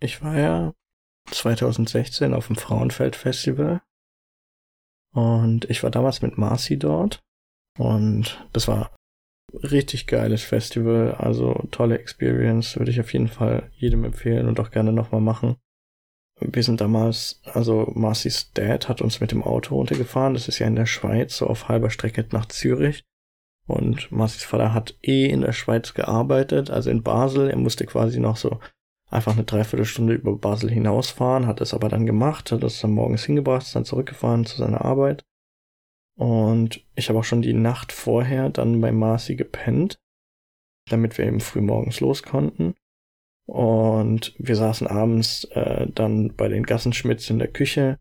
ich war ja 2016 auf dem Frauenfeld Festival und ich war damals mit Marcy dort und das war richtig geiles Festival, also tolle Experience, würde ich auf jeden Fall jedem empfehlen und auch gerne nochmal machen. Wir sind damals, also Marcy's Dad hat uns mit dem Auto runtergefahren, das ist ja in der Schweiz, so auf halber Strecke nach Zürich. Und Marcy's Vater hat eh in der Schweiz gearbeitet, also in Basel. Er musste quasi noch so einfach eine Dreiviertelstunde über Basel hinausfahren, hat es aber dann gemacht, hat es dann morgens hingebracht, ist dann zurückgefahren zu seiner Arbeit. Und ich habe auch schon die Nacht vorher dann bei Marcy gepennt, damit wir eben früh morgens los konnten. Und wir saßen abends äh, dann bei den Gassenschmidts in der Küche.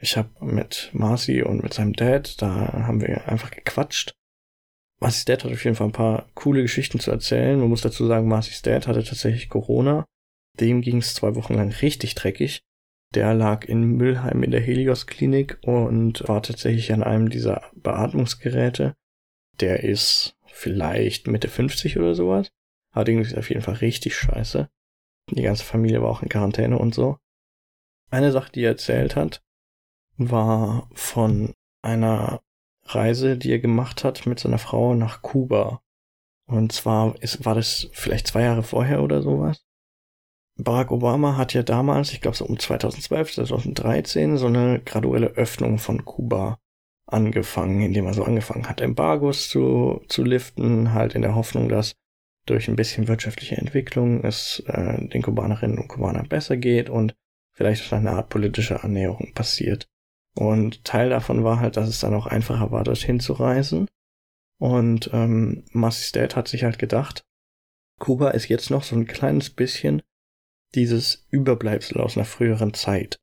Ich habe mit Marcy und mit seinem Dad, da haben wir einfach gequatscht. Marcy's Dad hat auf jeden Fall ein paar coole Geschichten zu erzählen. Man muss dazu sagen, Marcy's Dad hatte tatsächlich Corona. Dem ging es zwei Wochen lang richtig dreckig. Der lag in Müllheim in der Helios-Klinik und war tatsächlich an einem dieser Beatmungsgeräte. Der ist vielleicht Mitte 50 oder sowas. Allerdings ist auf jeden Fall richtig scheiße. Die ganze Familie war auch in Quarantäne und so. Eine Sache, die er erzählt hat, war von einer Reise, die er gemacht hat mit seiner Frau nach Kuba. Und zwar ist, war das vielleicht zwei Jahre vorher oder sowas. Barack Obama hat ja damals, ich glaube so um 2012, 2013, so eine graduelle Öffnung von Kuba angefangen, indem er so angefangen hat, Embargos zu, zu liften, halt in der Hoffnung, dass durch ein bisschen wirtschaftliche Entwicklung es äh, den Kubanerinnen und Kubanern besser geht und vielleicht eine Art politische Annäherung passiert. Und Teil davon war halt, dass es dann auch einfacher war, dorthin zu reisen. Und ähm, Dad hat sich halt gedacht, Kuba ist jetzt noch so ein kleines bisschen dieses Überbleibsel aus einer früheren Zeit.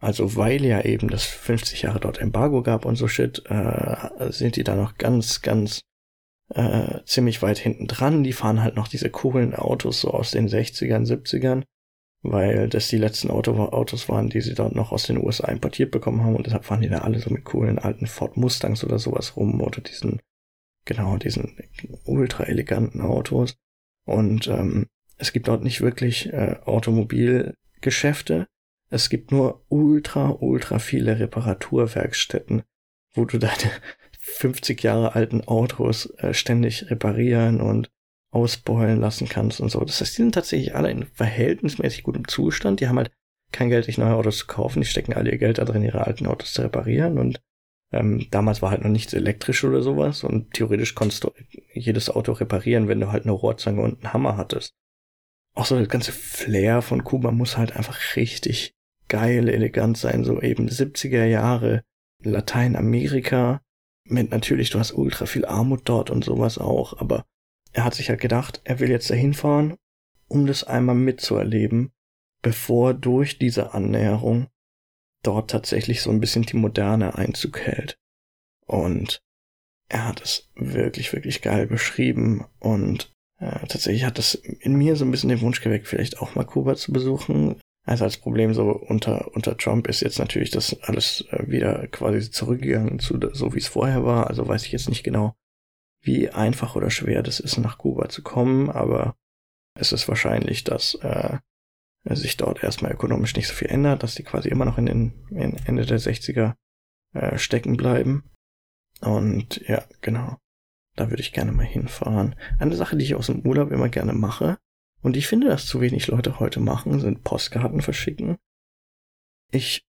Also weil ja eben das 50 Jahre dort Embargo gab und so shit, äh, sind die da noch ganz, ganz äh, ziemlich weit hinten dran. Die fahren halt noch diese coolen Autos so aus den 60ern, 70ern, weil das die letzten Auto Autos waren, die sie dort noch aus den USA importiert bekommen haben und deshalb fahren die da alle so mit coolen alten Ford Mustangs oder sowas rum oder diesen, genau, diesen ultra eleganten Autos. Und ähm, es gibt dort nicht wirklich äh, Automobilgeschäfte. Es gibt nur ultra, ultra viele Reparaturwerkstätten, wo du deine 50 Jahre alten Autos äh, ständig reparieren und ausbeulen lassen kannst und so. Das heißt, die sind tatsächlich alle in verhältnismäßig gutem Zustand. Die haben halt kein Geld, sich neue Autos zu kaufen. Die stecken alle ihr Geld da drin, ihre alten Autos zu reparieren. Und ähm, damals war halt noch nichts elektrisch oder sowas. Und theoretisch konntest du jedes Auto reparieren, wenn du halt eine Rohrzange und einen Hammer hattest auch so das ganze Flair von Kuba muss halt einfach richtig geil, elegant sein, so eben 70er Jahre Lateinamerika mit natürlich, du hast ultra viel Armut dort und sowas auch, aber er hat sich halt gedacht, er will jetzt dahin fahren, um das einmal mitzuerleben, bevor durch diese Annäherung dort tatsächlich so ein bisschen die Moderne Einzug hält. Und er hat es wirklich, wirklich geil beschrieben und äh, tatsächlich hat das in mir so ein bisschen den Wunsch geweckt, vielleicht auch mal Kuba zu besuchen. Also als Problem so unter, unter Trump ist jetzt natürlich das alles äh, wieder quasi zurückgegangen zu so wie es vorher war. Also weiß ich jetzt nicht genau, wie einfach oder schwer das ist, nach Kuba zu kommen, aber es ist wahrscheinlich, dass äh, sich dort erstmal ökonomisch nicht so viel ändert, dass die quasi immer noch in den in Ende der 60er äh, stecken bleiben. Und ja, genau. Da würde ich gerne mal hinfahren. Eine Sache, die ich aus dem Urlaub immer gerne mache, und ich finde, dass zu wenig Leute heute machen, sind Postkarten verschicken. Ich,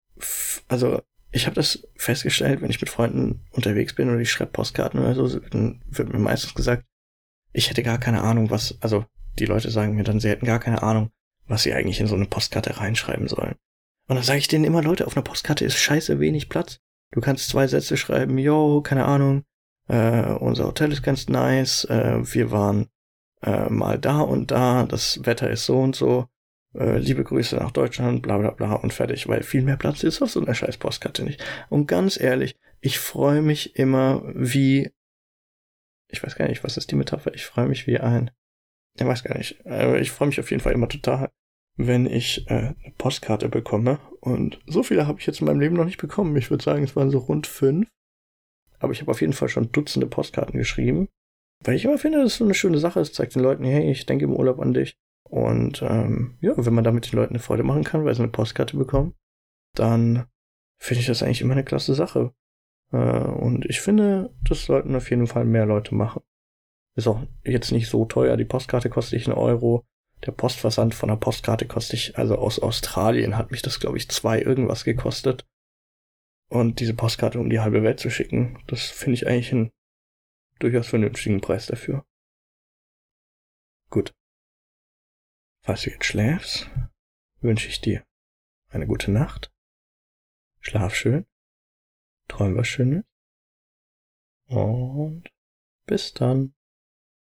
also, ich habe das festgestellt, wenn ich mit Freunden unterwegs bin und ich schreibe Postkarten oder so, dann wird mir meistens gesagt, ich hätte gar keine Ahnung, was, also die Leute sagen mir dann, sie hätten gar keine Ahnung, was sie eigentlich in so eine Postkarte reinschreiben sollen. Und dann sage ich denen immer, Leute, auf einer Postkarte ist scheiße wenig Platz. Du kannst zwei Sätze schreiben, yo, keine Ahnung, äh, unser Hotel ist ganz nice, äh, wir waren äh, mal da und da, das Wetter ist so und so, äh, liebe Grüße nach Deutschland, bla bla bla und fertig, weil viel mehr Platz ist auf so einer scheiß Postkarte nicht. Und ganz ehrlich, ich freue mich immer wie, ich weiß gar nicht, was ist die Metapher, ich freue mich wie ein, ich weiß gar nicht, aber ich freue mich auf jeden Fall immer total, wenn ich äh, eine Postkarte bekomme. Und so viele habe ich jetzt in meinem Leben noch nicht bekommen. Ich würde sagen, es waren so rund fünf. Aber ich habe auf jeden Fall schon Dutzende Postkarten geschrieben, weil ich immer finde, das ist so eine schöne Sache. Es zeigt den Leuten, hey, ich denke im Urlaub an dich. Und ähm, ja, wenn man damit den Leuten eine Freude machen kann, weil sie eine Postkarte bekommen, dann finde ich das eigentlich immer eine klasse Sache. Äh, und ich finde, das sollten auf jeden Fall mehr Leute machen. Ist auch jetzt nicht so teuer. Die Postkarte kostet ich einen Euro. Der Postversand von der Postkarte kostet ich, also aus Australien hat mich das, glaube ich, zwei irgendwas gekostet. Und diese Postkarte um die halbe Welt zu schicken, das finde ich eigentlich einen durchaus vernünftigen Preis dafür. Gut. Falls du jetzt schläfst, wünsche ich dir eine gute Nacht. Schlaf schön. Träum was Schönes. Und bis dann.